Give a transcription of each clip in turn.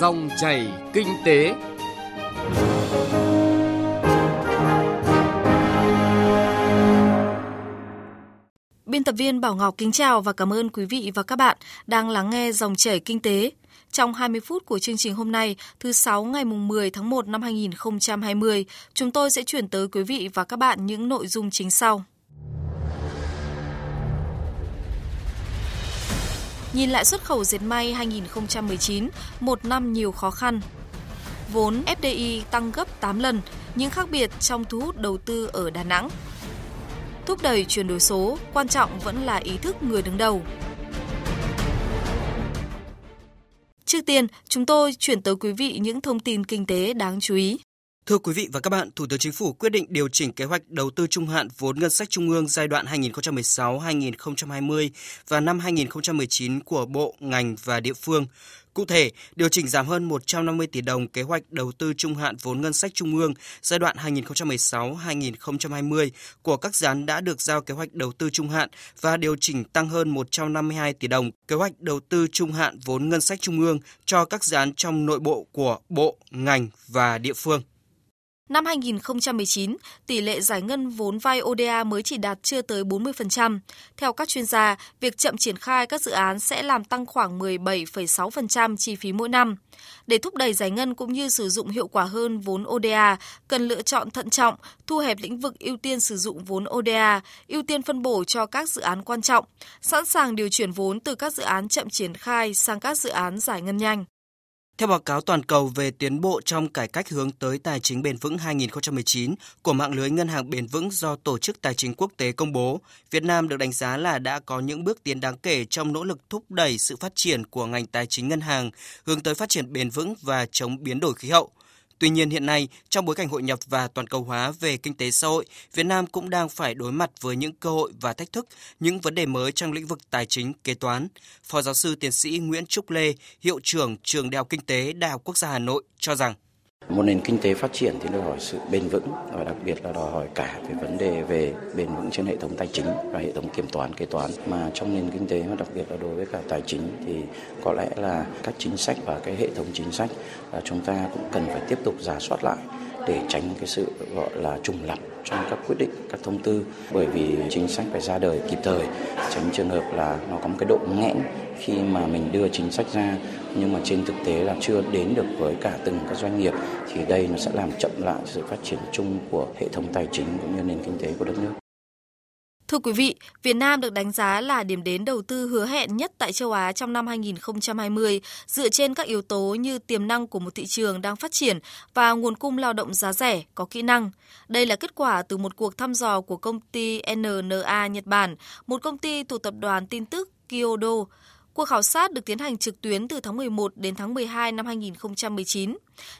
Dòng chảy kinh tế. Biên tập viên Bảo Ngọc kính chào và cảm ơn quý vị và các bạn đang lắng nghe dòng chảy kinh tế. Trong 20 phút của chương trình hôm nay, thứ sáu ngày 10 tháng 1 năm 2020, chúng tôi sẽ chuyển tới quý vị và các bạn những nội dung chính sau. Nhìn lại xuất khẩu dệt may 2019, một năm nhiều khó khăn. Vốn FDI tăng gấp 8 lần, những khác biệt trong thu hút đầu tư ở Đà Nẵng. Thúc đẩy chuyển đổi số, quan trọng vẫn là ý thức người đứng đầu. Trước tiên, chúng tôi chuyển tới quý vị những thông tin kinh tế đáng chú ý. Thưa quý vị và các bạn, Thủ tướng Chính phủ quyết định điều chỉnh kế hoạch đầu tư trung hạn vốn ngân sách trung ương giai đoạn 2016-2020 và năm 2019 của bộ, ngành và địa phương. Cụ thể, điều chỉnh giảm hơn 150 tỷ đồng kế hoạch đầu tư trung hạn vốn ngân sách trung ương giai đoạn 2016-2020 của các dự án đã được giao kế hoạch đầu tư trung hạn và điều chỉnh tăng hơn 152 tỷ đồng kế hoạch đầu tư trung hạn vốn ngân sách trung ương cho các dự án trong nội bộ của bộ, ngành và địa phương. Năm 2019, tỷ lệ giải ngân vốn vay ODA mới chỉ đạt chưa tới 40%. Theo các chuyên gia, việc chậm triển khai các dự án sẽ làm tăng khoảng 17,6% chi phí mỗi năm. Để thúc đẩy giải ngân cũng như sử dụng hiệu quả hơn vốn ODA, cần lựa chọn thận trọng, thu hẹp lĩnh vực ưu tiên sử dụng vốn ODA, ưu tiên phân bổ cho các dự án quan trọng, sẵn sàng điều chuyển vốn từ các dự án chậm triển khai sang các dự án giải ngân nhanh. Theo báo cáo toàn cầu về tiến bộ trong cải cách hướng tới tài chính bền vững 2019 của mạng lưới ngân hàng bền vững do Tổ chức Tài chính Quốc tế công bố, Việt Nam được đánh giá là đã có những bước tiến đáng kể trong nỗ lực thúc đẩy sự phát triển của ngành tài chính ngân hàng hướng tới phát triển bền vững và chống biến đổi khí hậu. Tuy nhiên hiện nay, trong bối cảnh hội nhập và toàn cầu hóa về kinh tế xã hội, Việt Nam cũng đang phải đối mặt với những cơ hội và thách thức, những vấn đề mới trong lĩnh vực tài chính, kế toán. Phó giáo sư tiến sĩ Nguyễn Trúc Lê, hiệu trưởng trường Đại học Kinh tế Đại học Quốc gia Hà Nội cho rằng một nền kinh tế phát triển thì đòi hỏi sự bền vững và đặc biệt là đòi hỏi cả về vấn đề về bền vững trên hệ thống tài chính và hệ thống kiểm toán, kế toán. Mà trong nền kinh tế và đặc biệt là đối với cả tài chính thì có lẽ là các chính sách và cái hệ thống chính sách là chúng ta cũng cần phải tiếp tục giả soát lại để tránh cái sự gọi là trùng lặp trong các quyết định, các thông tư bởi vì chính sách phải ra đời kịp thời, tránh trường hợp là nó có một cái độ nghẽn khi mà mình đưa chính sách ra nhưng mà trên thực tế là chưa đến được với cả từng các doanh nghiệp thì đây nó sẽ làm chậm lại sự phát triển chung của hệ thống tài chính cũng như nền kinh tế của đất nước. Thưa quý vị, Việt Nam được đánh giá là điểm đến đầu tư hứa hẹn nhất tại châu Á trong năm 2020 dựa trên các yếu tố như tiềm năng của một thị trường đang phát triển và nguồn cung lao động giá rẻ, có kỹ năng. Đây là kết quả từ một cuộc thăm dò của công ty NNA Nhật Bản, một công ty thuộc tập đoàn tin tức Kyodo. Cuộc khảo sát được tiến hành trực tuyến từ tháng 11 đến tháng 12 năm 2019.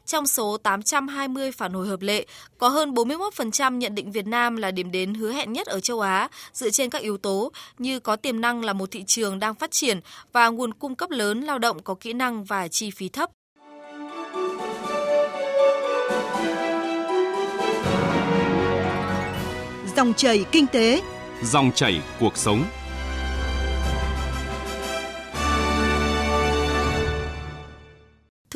Trong số 820 phản hồi hợp lệ, có hơn 41% nhận định Việt Nam là điểm đến hứa hẹn nhất ở châu Á dựa trên các yếu tố như có tiềm năng là một thị trường đang phát triển và nguồn cung cấp lớn lao động có kỹ năng và chi phí thấp. Dòng chảy kinh tế, dòng chảy cuộc sống.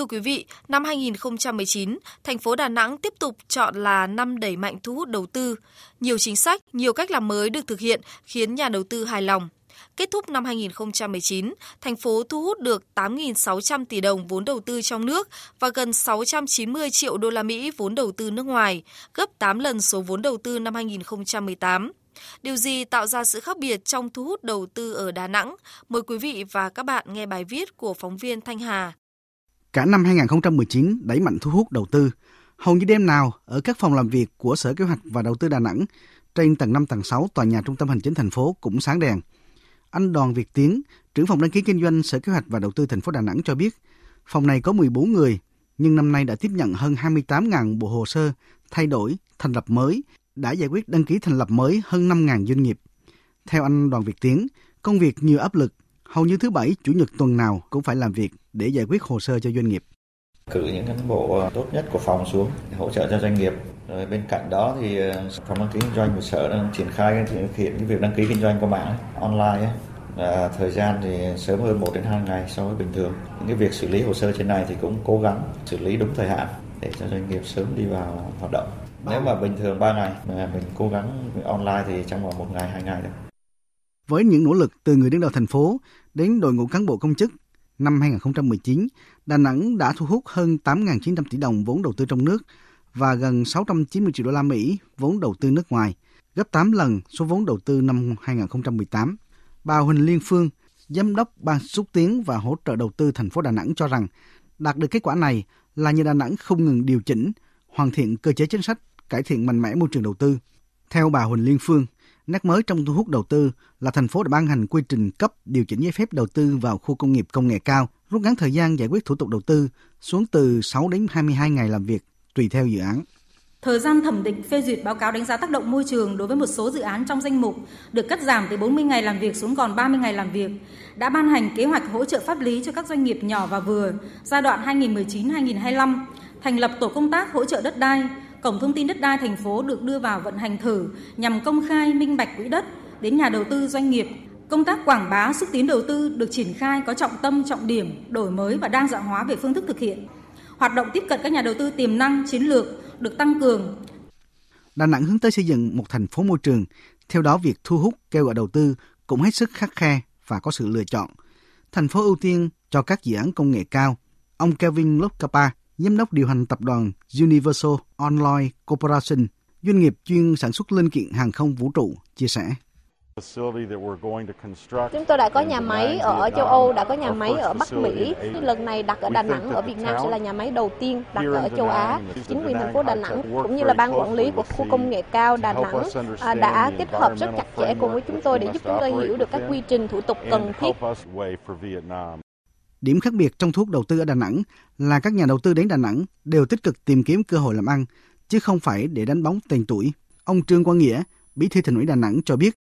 Thưa quý vị, năm 2019, thành phố Đà Nẵng tiếp tục chọn là năm đẩy mạnh thu hút đầu tư. Nhiều chính sách, nhiều cách làm mới được thực hiện khiến nhà đầu tư hài lòng. Kết thúc năm 2019, thành phố thu hút được 8.600 tỷ đồng vốn đầu tư trong nước và gần 690 triệu đô la Mỹ vốn đầu tư nước ngoài, gấp 8 lần số vốn đầu tư năm 2018. Điều gì tạo ra sự khác biệt trong thu hút đầu tư ở Đà Nẵng? Mời quý vị và các bạn nghe bài viết của phóng viên Thanh Hà. Cả năm 2019 đẩy mạnh thu hút đầu tư. Hầu như đêm nào ở các phòng làm việc của Sở Kế hoạch và Đầu tư Đà Nẵng trên tầng 5 tầng 6 tòa nhà trung tâm hành chính thành phố cũng sáng đèn. Anh Đoàn Việt Tiến, trưởng phòng đăng ký kinh doanh Sở Kế hoạch và Đầu tư thành phố Đà Nẵng cho biết, phòng này có 14 người, nhưng năm nay đã tiếp nhận hơn 28.000 bộ hồ sơ thay đổi, thành lập mới, đã giải quyết đăng ký thành lập mới hơn 5.000 doanh nghiệp. Theo anh Đoàn Việt Tiến, công việc nhiều áp lực, hầu như thứ bảy, chủ nhật tuần nào cũng phải làm việc để giải quyết hồ sơ cho doanh nghiệp. Cử những cán bộ tốt nhất của phòng xuống hỗ trợ cho doanh nghiệp. Rồi bên cạnh đó thì ờ, phòng đăng ký kinh doanh của sở đang triển khai thực hiện cái việc đăng ký kinh doanh qua mạng online À, thời gian thì sớm hơn 1 đến 2 ngày so với bình thường. Những cái việc xử lý hồ sơ trên này thì cũng cố gắng xử lý đúng thời hạn để cho doanh nghiệp sớm đi vào hoạt động. Nếu mà bình thường 3 ngày mà mình cố gắng online thì trong vòng một ngày, hai ngày được. Với những nỗ lực từ người đứng đầu thành phố đến đội ngũ cán bộ công chức, năm 2019, Đà Nẵng đã thu hút hơn 8.900 tỷ đồng vốn đầu tư trong nước và gần 690 triệu đô la Mỹ vốn đầu tư nước ngoài, gấp 8 lần số vốn đầu tư năm 2018. Bà Huỳnh Liên Phương, Giám đốc Ban xúc tiến và hỗ trợ đầu tư thành phố Đà Nẵng cho rằng đạt được kết quả này là nhờ Đà Nẵng không ngừng điều chỉnh, hoàn thiện cơ chế chính sách, cải thiện mạnh mẽ môi trường đầu tư. Theo bà Huỳnh Liên Phương, nét mới trong thu hút đầu tư là thành phố đã ban hành quy trình cấp điều chỉnh giấy phép đầu tư vào khu công nghiệp công nghệ cao, rút ngắn thời gian giải quyết thủ tục đầu tư xuống từ 6 đến 22 ngày làm việc tùy theo dự án. Thời gian thẩm định phê duyệt báo cáo đánh giá tác động môi trường đối với một số dự án trong danh mục được cắt giảm từ 40 ngày làm việc xuống còn 30 ngày làm việc, đã ban hành kế hoạch hỗ trợ pháp lý cho các doanh nghiệp nhỏ và vừa giai đoạn 2019-2025, thành lập tổ công tác hỗ trợ đất đai, cổng thông tin đất đai thành phố được đưa vào vận hành thử nhằm công khai minh bạch quỹ đất đến nhà đầu tư doanh nghiệp. Công tác quảng bá xúc tiến đầu tư được triển khai có trọng tâm, trọng điểm, đổi mới và đa dạng hóa về phương thức thực hiện. Hoạt động tiếp cận các nhà đầu tư tiềm năng, chiến lược được tăng cường. Đà Nẵng hướng tới xây dựng một thành phố môi trường, theo đó việc thu hút kêu gọi đầu tư cũng hết sức khắc khe và có sự lựa chọn. Thành phố ưu tiên cho các dự án công nghệ cao. Ông Kevin Lokapa, giám đốc điều hành tập đoàn Universal Online Corporation, doanh nghiệp chuyên sản xuất linh kiện hàng không vũ trụ, chia sẻ. Chúng tôi đã có nhà máy ở châu Âu, đã có nhà máy ở Bắc Mỹ. Lần này đặt ở Đà Nẵng, ở Việt Nam sẽ là nhà máy đầu tiên đặt ở châu Á. Chính quyền thành phố Đà Nẵng cũng như là ban quản lý của khu công nghệ cao Đà Nẵng à, đã kết hợp rất chặt chẽ cùng với chúng tôi để giúp chúng tôi hiểu được các quy trình thủ tục cần thiết. Điểm khác biệt trong thuốc đầu tư ở Đà Nẵng là các nhà đầu tư đến Đà Nẵng đều tích cực tìm kiếm cơ hội làm ăn, chứ không phải để đánh bóng tên tuổi. Ông Trương Quang Nghĩa, Bí thư Thành ủy Đà Nẵng cho biết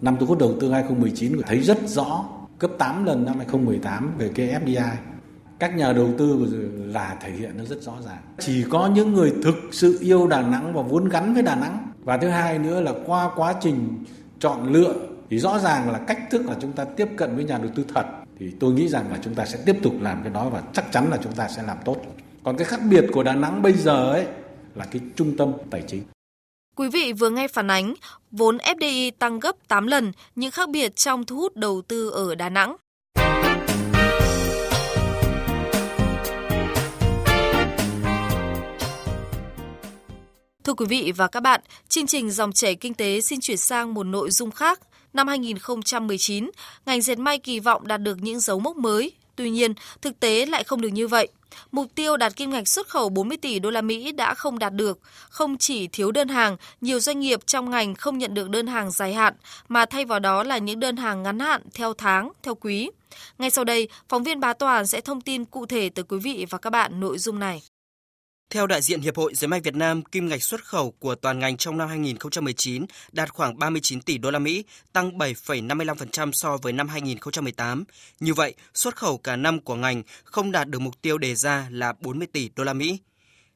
Năm thu hút đầu tư 2019 thấy rất rõ gấp 8 lần năm 2018 về cái FDI. Các nhà đầu tư là thể hiện nó rất rõ ràng. Chỉ có những người thực sự yêu Đà Nẵng và muốn gắn với Đà Nẵng. Và thứ hai nữa là qua quá trình chọn lựa thì rõ ràng là cách thức là chúng ta tiếp cận với nhà đầu tư thật thì tôi nghĩ rằng là chúng ta sẽ tiếp tục làm cái đó và chắc chắn là chúng ta sẽ làm tốt. Còn cái khác biệt của Đà Nẵng bây giờ ấy là cái trung tâm tài chính. Quý vị vừa nghe phản ánh vốn FDI tăng gấp 8 lần những khác biệt trong thu hút đầu tư ở Đà Nẵng. Thưa quý vị và các bạn, chương trình dòng chảy kinh tế xin chuyển sang một nội dung khác. Năm 2019, ngành dệt may kỳ vọng đạt được những dấu mốc mới. Tuy nhiên, thực tế lại không được như vậy. Mục tiêu đạt kim ngạch xuất khẩu 40 tỷ đô la Mỹ đã không đạt được, không chỉ thiếu đơn hàng, nhiều doanh nghiệp trong ngành không nhận được đơn hàng dài hạn mà thay vào đó là những đơn hàng ngắn hạn theo tháng, theo quý. Ngay sau đây, phóng viên Bá Toàn sẽ thông tin cụ thể tới quý vị và các bạn nội dung này. Theo đại diện Hiệp hội Dệt may Việt Nam, kim ngạch xuất khẩu của toàn ngành trong năm 2019 đạt khoảng 39 tỷ đô la Mỹ, tăng 7,55% so với năm 2018. Như vậy, xuất khẩu cả năm của ngành không đạt được mục tiêu đề ra là 40 tỷ đô la Mỹ.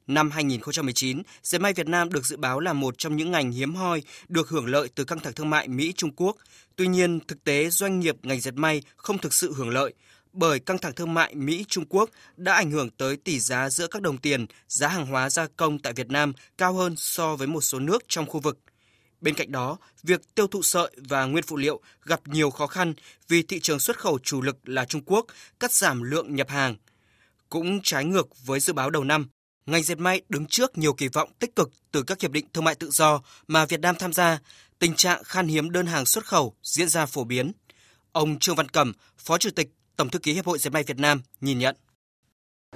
Năm 2019, dệt may Việt Nam được dự báo là một trong những ngành hiếm hoi được hưởng lợi từ căng thẳng thương mại Mỹ-Trung Quốc. Tuy nhiên, thực tế doanh nghiệp ngành dệt may không thực sự hưởng lợi bởi căng thẳng thương mại Mỹ-Trung Quốc đã ảnh hưởng tới tỷ giá giữa các đồng tiền, giá hàng hóa gia công tại Việt Nam cao hơn so với một số nước trong khu vực. Bên cạnh đó, việc tiêu thụ sợi và nguyên phụ liệu gặp nhiều khó khăn vì thị trường xuất khẩu chủ lực là Trung Quốc cắt giảm lượng nhập hàng. Cũng trái ngược với dự báo đầu năm, ngành dệt may đứng trước nhiều kỳ vọng tích cực từ các hiệp định thương mại tự do mà Việt Nam tham gia, tình trạng khan hiếm đơn hàng xuất khẩu diễn ra phổ biến. Ông Trương Văn Cẩm, Phó Chủ tịch Tổng thư ký Hiệp hội Dệt may Việt Nam nhìn nhận.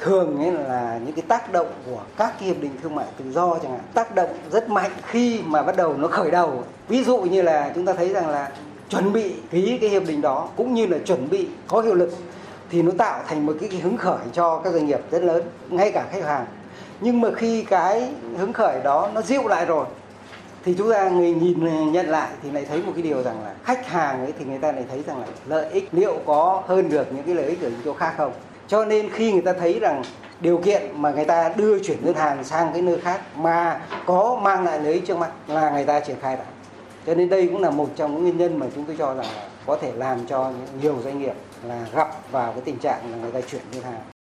Thường ấy là những cái tác động của các cái hiệp định thương mại tự do chẳng hạn, tác động rất mạnh khi mà bắt đầu nó khởi đầu. Ví dụ như là chúng ta thấy rằng là chuẩn bị ký cái hiệp định đó cũng như là chuẩn bị có hiệu lực thì nó tạo thành một cái, cái hứng khởi cho các doanh nghiệp rất lớn, ngay cả khách hàng. Nhưng mà khi cái hứng khởi đó nó dịu lại rồi thì chúng ta người nhìn nhận lại thì lại thấy một cái điều rằng là khách hàng ấy thì người ta lại thấy rằng là lợi ích liệu có hơn được những cái lợi ích ở những chỗ khác không cho nên khi người ta thấy rằng điều kiện mà người ta đưa chuyển đơn hàng sang cái nơi khác mà có mang lại lợi ích trước mắt là người ta triển khai lại cho nên đây cũng là một trong những nguyên nhân mà chúng tôi cho rằng là có thể làm cho nhiều doanh nghiệp là gặp vào cái tình trạng là người ta chuyển ngân hàng.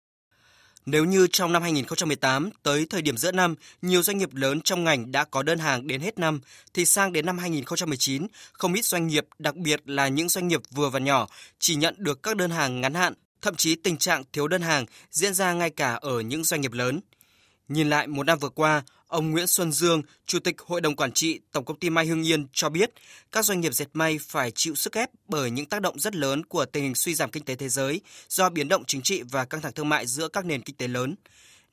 Nếu như trong năm 2018 tới thời điểm giữa năm, nhiều doanh nghiệp lớn trong ngành đã có đơn hàng đến hết năm, thì sang đến năm 2019, không ít doanh nghiệp, đặc biệt là những doanh nghiệp vừa và nhỏ, chỉ nhận được các đơn hàng ngắn hạn, thậm chí tình trạng thiếu đơn hàng diễn ra ngay cả ở những doanh nghiệp lớn. Nhìn lại một năm vừa qua, ông Nguyễn Xuân Dương, Chủ tịch Hội đồng Quản trị Tổng công ty May Hưng Yên cho biết, các doanh nghiệp dệt may phải chịu sức ép bởi những tác động rất lớn của tình hình suy giảm kinh tế thế giới do biến động chính trị và căng thẳng thương mại giữa các nền kinh tế lớn.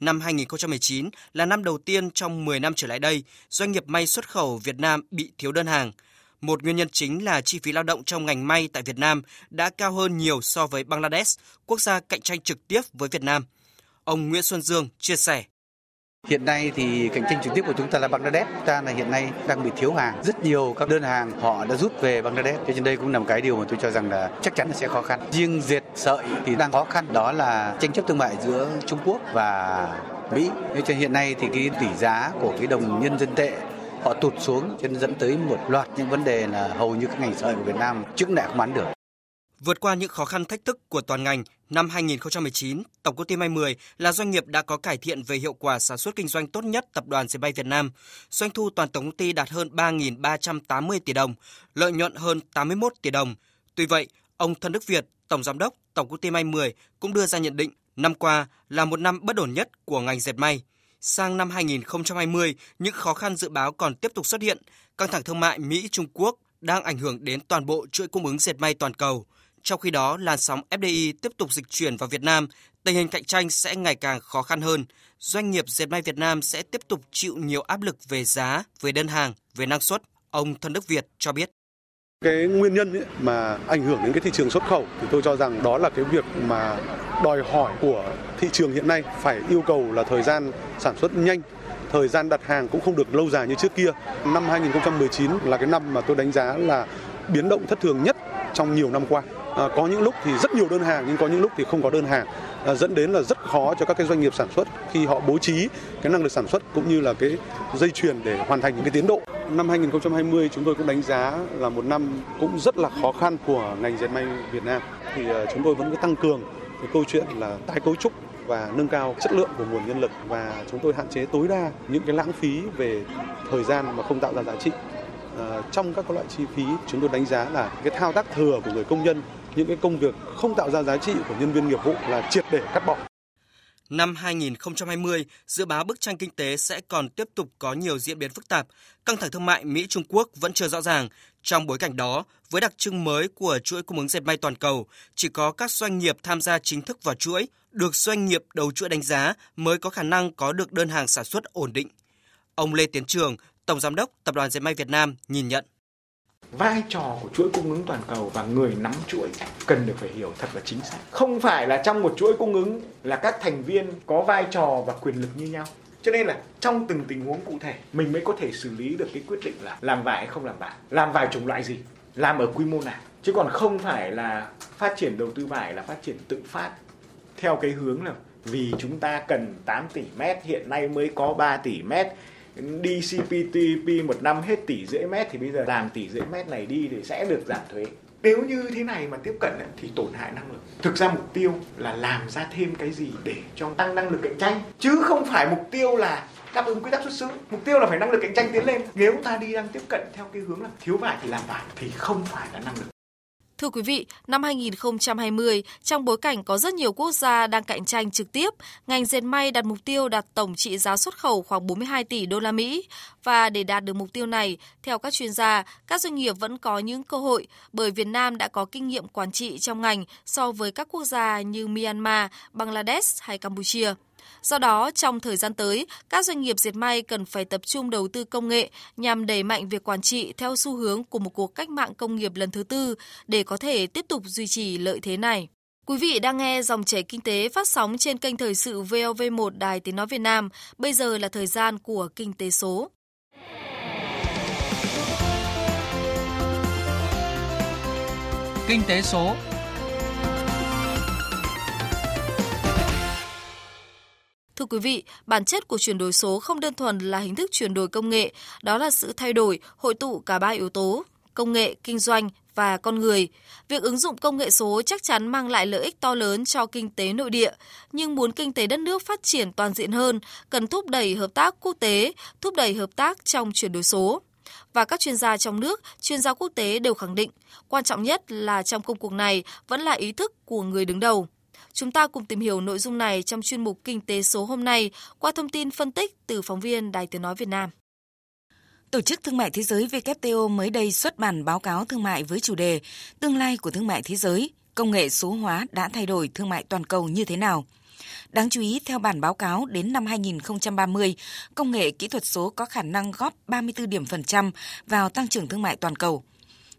Năm 2019 là năm đầu tiên trong 10 năm trở lại đây, doanh nghiệp may xuất khẩu Việt Nam bị thiếu đơn hàng. Một nguyên nhân chính là chi phí lao động trong ngành may tại Việt Nam đã cao hơn nhiều so với Bangladesh, quốc gia cạnh tranh trực tiếp với Việt Nam. Ông Nguyễn Xuân Dương chia sẻ. Hiện nay thì cạnh tranh trực tiếp của chúng ta là Bangladesh. Chúng ta là hiện nay đang bị thiếu hàng. Rất nhiều các đơn hàng họ đã rút về Bangladesh. Cho nên đây cũng là một cái điều mà tôi cho rằng là chắc chắn là sẽ khó khăn. Riêng dệt sợi thì đang khó khăn. Đó là tranh chấp thương mại giữa Trung Quốc và Mỹ. Nên cho hiện nay thì cái tỷ giá của cái đồng nhân dân tệ, họ tụt xuống cho nên dẫn tới một loạt những vấn đề là hầu như các ngành sợi của Việt Nam trước nay không bán được. Vượt qua những khó khăn thách thức của toàn ngành, năm 2019, Tổng công ty May 10 là doanh nghiệp đã có cải thiện về hiệu quả sản xuất kinh doanh tốt nhất tập đoàn Dệt may Việt Nam. Doanh thu toàn tổng công ty đạt hơn 3.380 tỷ đồng, lợi nhuận hơn 81 tỷ đồng. Tuy vậy, ông Thân Đức Việt, Tổng Giám đốc Tổng công ty May 10 cũng đưa ra nhận định năm qua là một năm bất ổn nhất của ngành dệt may. Sang năm 2020, những khó khăn dự báo còn tiếp tục xuất hiện. Căng thẳng thương mại Mỹ-Trung Quốc đang ảnh hưởng đến toàn bộ chuỗi cung ứng dệt may toàn cầu. Trong khi đó, làn sóng FDI tiếp tục dịch chuyển vào Việt Nam, tình hình cạnh tranh sẽ ngày càng khó khăn hơn. Doanh nghiệp dệt may Việt Nam sẽ tiếp tục chịu nhiều áp lực về giá, về đơn hàng, về năng suất. Ông Thân Đức Việt cho biết. Cái nguyên nhân ấy mà ảnh hưởng đến cái thị trường xuất khẩu thì tôi cho rằng đó là cái việc mà đòi hỏi của thị trường hiện nay phải yêu cầu là thời gian sản xuất nhanh, thời gian đặt hàng cũng không được lâu dài như trước kia. Năm 2019 là cái năm mà tôi đánh giá là biến động thất thường nhất trong nhiều năm qua. À, có những lúc thì rất nhiều đơn hàng nhưng có những lúc thì không có đơn hàng à, dẫn đến là rất khó cho các cái doanh nghiệp sản xuất khi họ bố trí cái năng lực sản xuất cũng như là cái dây chuyền để hoàn thành những cái tiến độ. Năm 2020 chúng tôi cũng đánh giá là một năm cũng rất là khó khăn của ngành dệt may Việt Nam thì à, chúng tôi vẫn cứ tăng cường cái câu chuyện là tái cấu trúc và nâng cao chất lượng của nguồn nhân lực và chúng tôi hạn chế tối đa những cái lãng phí về thời gian mà không tạo ra giá trị. À, trong các loại chi phí chúng tôi đánh giá là cái thao tác thừa của người công nhân những cái công việc không tạo ra giá trị của nhân viên nghiệp vụ là triệt để cắt bỏ. Năm 2020, dự báo bức tranh kinh tế sẽ còn tiếp tục có nhiều diễn biến phức tạp. Căng thẳng thương mại Mỹ-Trung Quốc vẫn chưa rõ ràng. Trong bối cảnh đó, với đặc trưng mới của chuỗi cung ứng dệt may toàn cầu, chỉ có các doanh nghiệp tham gia chính thức vào chuỗi, được doanh nghiệp đầu chuỗi đánh giá mới có khả năng có được đơn hàng sản xuất ổn định. Ông Lê Tiến Trường, Tổng Giám đốc Tập đoàn Dệt may Việt Nam nhìn nhận vai trò của chuỗi cung ứng toàn cầu và người nắm chuỗi cần được phải hiểu thật là chính xác. Không phải là trong một chuỗi cung ứng là các thành viên có vai trò và quyền lực như nhau. Cho nên là trong từng tình huống cụ thể mình mới có thể xử lý được cái quyết định là làm vải hay không làm vải, làm vải chủng loại gì, làm ở quy mô nào. Chứ còn không phải là phát triển đầu tư vải là phát triển tự phát theo cái hướng là vì chúng ta cần 8 tỷ mét hiện nay mới có 3 tỷ mét đi CPTP một năm hết tỷ rưỡi mét thì bây giờ làm tỷ rưỡi mét này đi thì sẽ được giảm thuế. Nếu như thế này mà tiếp cận thì tổn hại năng lực. Thực ra mục tiêu là làm ra thêm cái gì để cho tăng năng lực cạnh tranh, chứ không phải mục tiêu là đáp ứng quy tắc xuất xứ. Mục tiêu là phải năng lực cạnh tranh tiến lên. Nếu ta đi đang tiếp cận theo cái hướng là thiếu vải thì làm vải thì không phải là năng lực. Thưa quý vị, năm 2020, trong bối cảnh có rất nhiều quốc gia đang cạnh tranh trực tiếp, ngành dệt may đặt mục tiêu đạt tổng trị giá xuất khẩu khoảng 42 tỷ đô la Mỹ và để đạt được mục tiêu này, theo các chuyên gia, các doanh nghiệp vẫn có những cơ hội bởi Việt Nam đã có kinh nghiệm quản trị trong ngành so với các quốc gia như Myanmar, Bangladesh hay Campuchia. Do đó, trong thời gian tới, các doanh nghiệp diệt may cần phải tập trung đầu tư công nghệ nhằm đẩy mạnh việc quản trị theo xu hướng của một cuộc cách mạng công nghiệp lần thứ tư để có thể tiếp tục duy trì lợi thế này. Quý vị đang nghe dòng chảy kinh tế phát sóng trên kênh thời sự VOV1 Đài Tiếng Nói Việt Nam. Bây giờ là thời gian của Kinh tế số. Kinh tế số Thưa quý vị, bản chất của chuyển đổi số không đơn thuần là hình thức chuyển đổi công nghệ, đó là sự thay đổi, hội tụ cả ba yếu tố, công nghệ, kinh doanh và con người. Việc ứng dụng công nghệ số chắc chắn mang lại lợi ích to lớn cho kinh tế nội địa, nhưng muốn kinh tế đất nước phát triển toàn diện hơn, cần thúc đẩy hợp tác quốc tế, thúc đẩy hợp tác trong chuyển đổi số. Và các chuyên gia trong nước, chuyên gia quốc tế đều khẳng định, quan trọng nhất là trong công cuộc này vẫn là ý thức của người đứng đầu. Chúng ta cùng tìm hiểu nội dung này trong chuyên mục Kinh tế số hôm nay qua thông tin phân tích từ phóng viên Đài Tiếng Nói Việt Nam. Tổ chức Thương mại Thế giới WTO mới đây xuất bản báo cáo thương mại với chủ đề Tương lai của thương mại thế giới, công nghệ số hóa đã thay đổi thương mại toàn cầu như thế nào? Đáng chú ý, theo bản báo cáo, đến năm 2030, công nghệ kỹ thuật số có khả năng góp 34 điểm phần trăm vào tăng trưởng thương mại toàn cầu.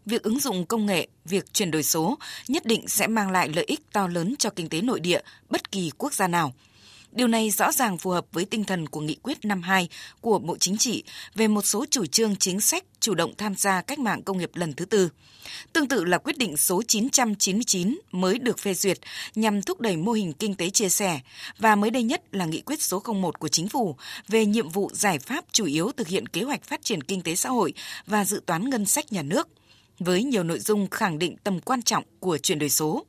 Việc ứng dụng công nghệ, việc chuyển đổi số nhất định sẽ mang lại lợi ích to lớn cho kinh tế nội địa bất kỳ quốc gia nào – Điều này rõ ràng phù hợp với tinh thần của nghị quyết 52 của Bộ Chính trị về một số chủ trương chính sách chủ động tham gia cách mạng công nghiệp lần thứ tư. Tương tự là quyết định số 999 mới được phê duyệt nhằm thúc đẩy mô hình kinh tế chia sẻ và mới đây nhất là nghị quyết số 01 của chính phủ về nhiệm vụ giải pháp chủ yếu thực hiện kế hoạch phát triển kinh tế xã hội và dự toán ngân sách nhà nước với nhiều nội dung khẳng định tầm quan trọng của chuyển đổi số.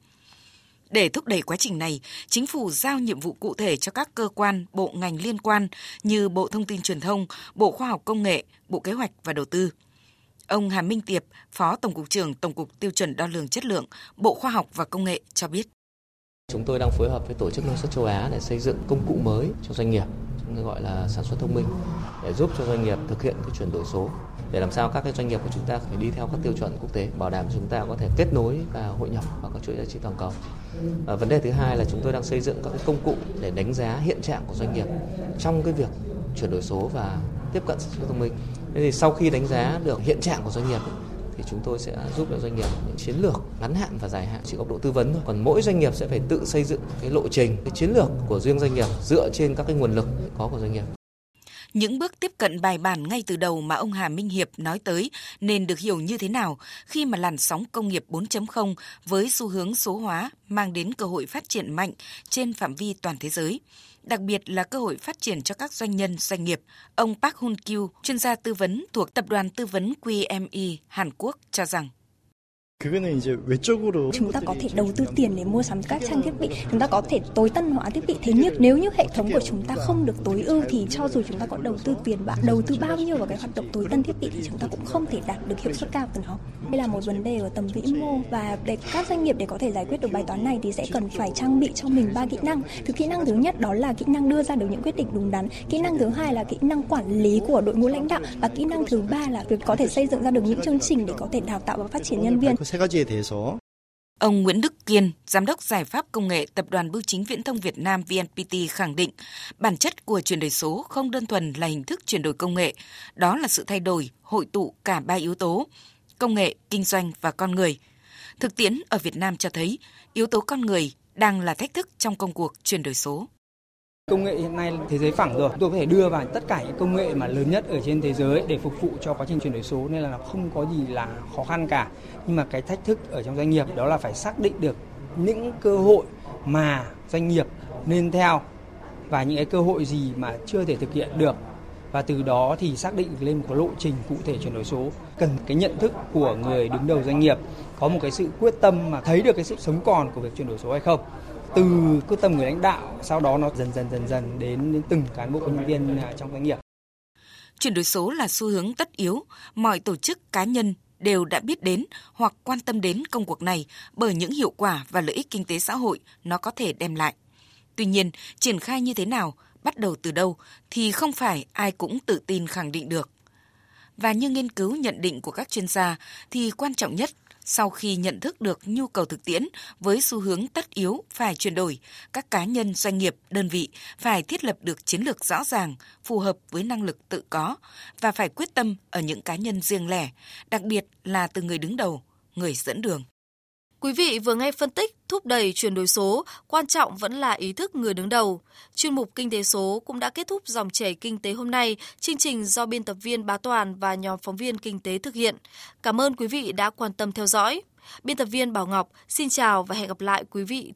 Để thúc đẩy quá trình này, chính phủ giao nhiệm vụ cụ thể cho các cơ quan, bộ ngành liên quan như Bộ Thông tin Truyền thông, Bộ Khoa học Công nghệ, Bộ Kế hoạch và Đầu tư. Ông Hà Minh Tiệp, Phó Tổng cục trưởng Tổng cục Tiêu chuẩn Đo lường Chất lượng, Bộ Khoa học và Công nghệ cho biết. Chúng tôi đang phối hợp với Tổ chức Năng suất châu Á để xây dựng công cụ mới cho doanh nghiệp, chúng tôi gọi là sản xuất thông minh, để giúp cho doanh nghiệp thực hiện cái chuyển đổi số để làm sao các cái doanh nghiệp của chúng ta phải đi theo các tiêu chuẩn quốc tế bảo đảm chúng ta có thể kết nối và hội nhập vào các chuỗi giá trị toàn cầu. và vấn đề thứ hai là chúng tôi đang xây dựng các cái công cụ để đánh giá hiện trạng của doanh nghiệp trong cái việc chuyển đổi số và tiếp cận sản xuất thông minh. Thế thì sau khi đánh giá được hiện trạng của doanh nghiệp thì chúng tôi sẽ giúp cho doanh nghiệp những chiến lược ngắn hạn và dài hạn chỉ góc độ tư vấn thôi. Còn mỗi doanh nghiệp sẽ phải tự xây dựng cái lộ trình, cái chiến lược của riêng doanh nghiệp dựa trên các cái nguồn lực có của doanh nghiệp. Những bước tiếp cận bài bản ngay từ đầu mà ông Hà Minh Hiệp nói tới nên được hiểu như thế nào khi mà làn sóng công nghiệp 4.0 với xu hướng số hóa mang đến cơ hội phát triển mạnh trên phạm vi toàn thế giới đặc biệt là cơ hội phát triển cho các doanh nhân, doanh nghiệp. Ông Park Hun Kyu, chuyên gia tư vấn thuộc Tập đoàn Tư vấn QME Hàn Quốc cho rằng chúng ta có thể đầu tư tiền để mua sắm các trang thiết bị. chúng ta có thể tối tân hóa thiết bị. Thế nhưng nếu như hệ thống của chúng ta không được tối ưu thì cho dù chúng ta có đầu tư tiền và đầu tư bao nhiêu vào cái hoạt động tối tân thiết bị thì chúng ta cũng không thể đạt được hiệu suất cao từ nó. Đây là một vấn đề ở tầm vĩ mô. và để các doanh nghiệp để có thể giải quyết được bài toán này thì sẽ cần phải trang bị cho mình ba kỹ năng. Thứ kỹ năng thứ nhất đó là kỹ năng đưa ra được những quyết định đúng đắn. Kỹ năng thứ hai là kỹ năng quản lý của đội ngũ lãnh đạo. Và kỹ năng thứ ba là việc có thể xây dựng ra được những chương trình để có thể đào tạo và phát triển nhân viên 세 가지에 대해서 Ông Nguyễn Đức Kiên, Giám đốc Giải pháp Công nghệ Tập đoàn Bưu chính Viễn thông Việt Nam VNPT khẳng định, bản chất của chuyển đổi số không đơn thuần là hình thức chuyển đổi công nghệ, đó là sự thay đổi, hội tụ cả ba yếu tố, công nghệ, kinh doanh và con người. Thực tiễn ở Việt Nam cho thấy, yếu tố con người đang là thách thức trong công cuộc chuyển đổi số. Công nghệ hiện nay thế giới phẳng rồi, tôi có thể đưa vào tất cả những công nghệ mà lớn nhất ở trên thế giới để phục vụ cho quá trình chuyển đổi số nên là không có gì là khó khăn cả. Nhưng mà cái thách thức ở trong doanh nghiệp đó là phải xác định được những cơ hội mà doanh nghiệp nên theo và những cái cơ hội gì mà chưa thể thực hiện được. Và từ đó thì xác định lên một cái lộ trình cụ thể chuyển đổi số. Cần cái nhận thức của người đứng đầu doanh nghiệp có một cái sự quyết tâm mà thấy được cái sự sống còn của việc chuyển đổi số hay không từ quyết tâm người lãnh đạo sau đó nó dần dần dần dần đến, đến từng cán bộ nhân viên à, trong doanh nghiệp chuyển đổi số là xu hướng tất yếu mọi tổ chức cá nhân đều đã biết đến hoặc quan tâm đến công cuộc này bởi những hiệu quả và lợi ích kinh tế xã hội nó có thể đem lại. Tuy nhiên, triển khai như thế nào, bắt đầu từ đâu thì không phải ai cũng tự tin khẳng định được. Và như nghiên cứu nhận định của các chuyên gia thì quan trọng nhất sau khi nhận thức được nhu cầu thực tiễn với xu hướng tất yếu phải chuyển đổi, các cá nhân, doanh nghiệp, đơn vị phải thiết lập được chiến lược rõ ràng, phù hợp với năng lực tự có và phải quyết tâm ở những cá nhân riêng lẻ, đặc biệt là từ người đứng đầu, người dẫn đường. Quý vị vừa nghe phân tích thúc đẩy chuyển đổi số, quan trọng vẫn là ý thức người đứng đầu. Chuyên mục Kinh tế số cũng đã kết thúc dòng chảy kinh tế hôm nay, chương trình do biên tập viên Bá Toàn và nhóm phóng viên kinh tế thực hiện. Cảm ơn quý vị đã quan tâm theo dõi. Biên tập viên Bảo Ngọc xin chào và hẹn gặp lại quý vị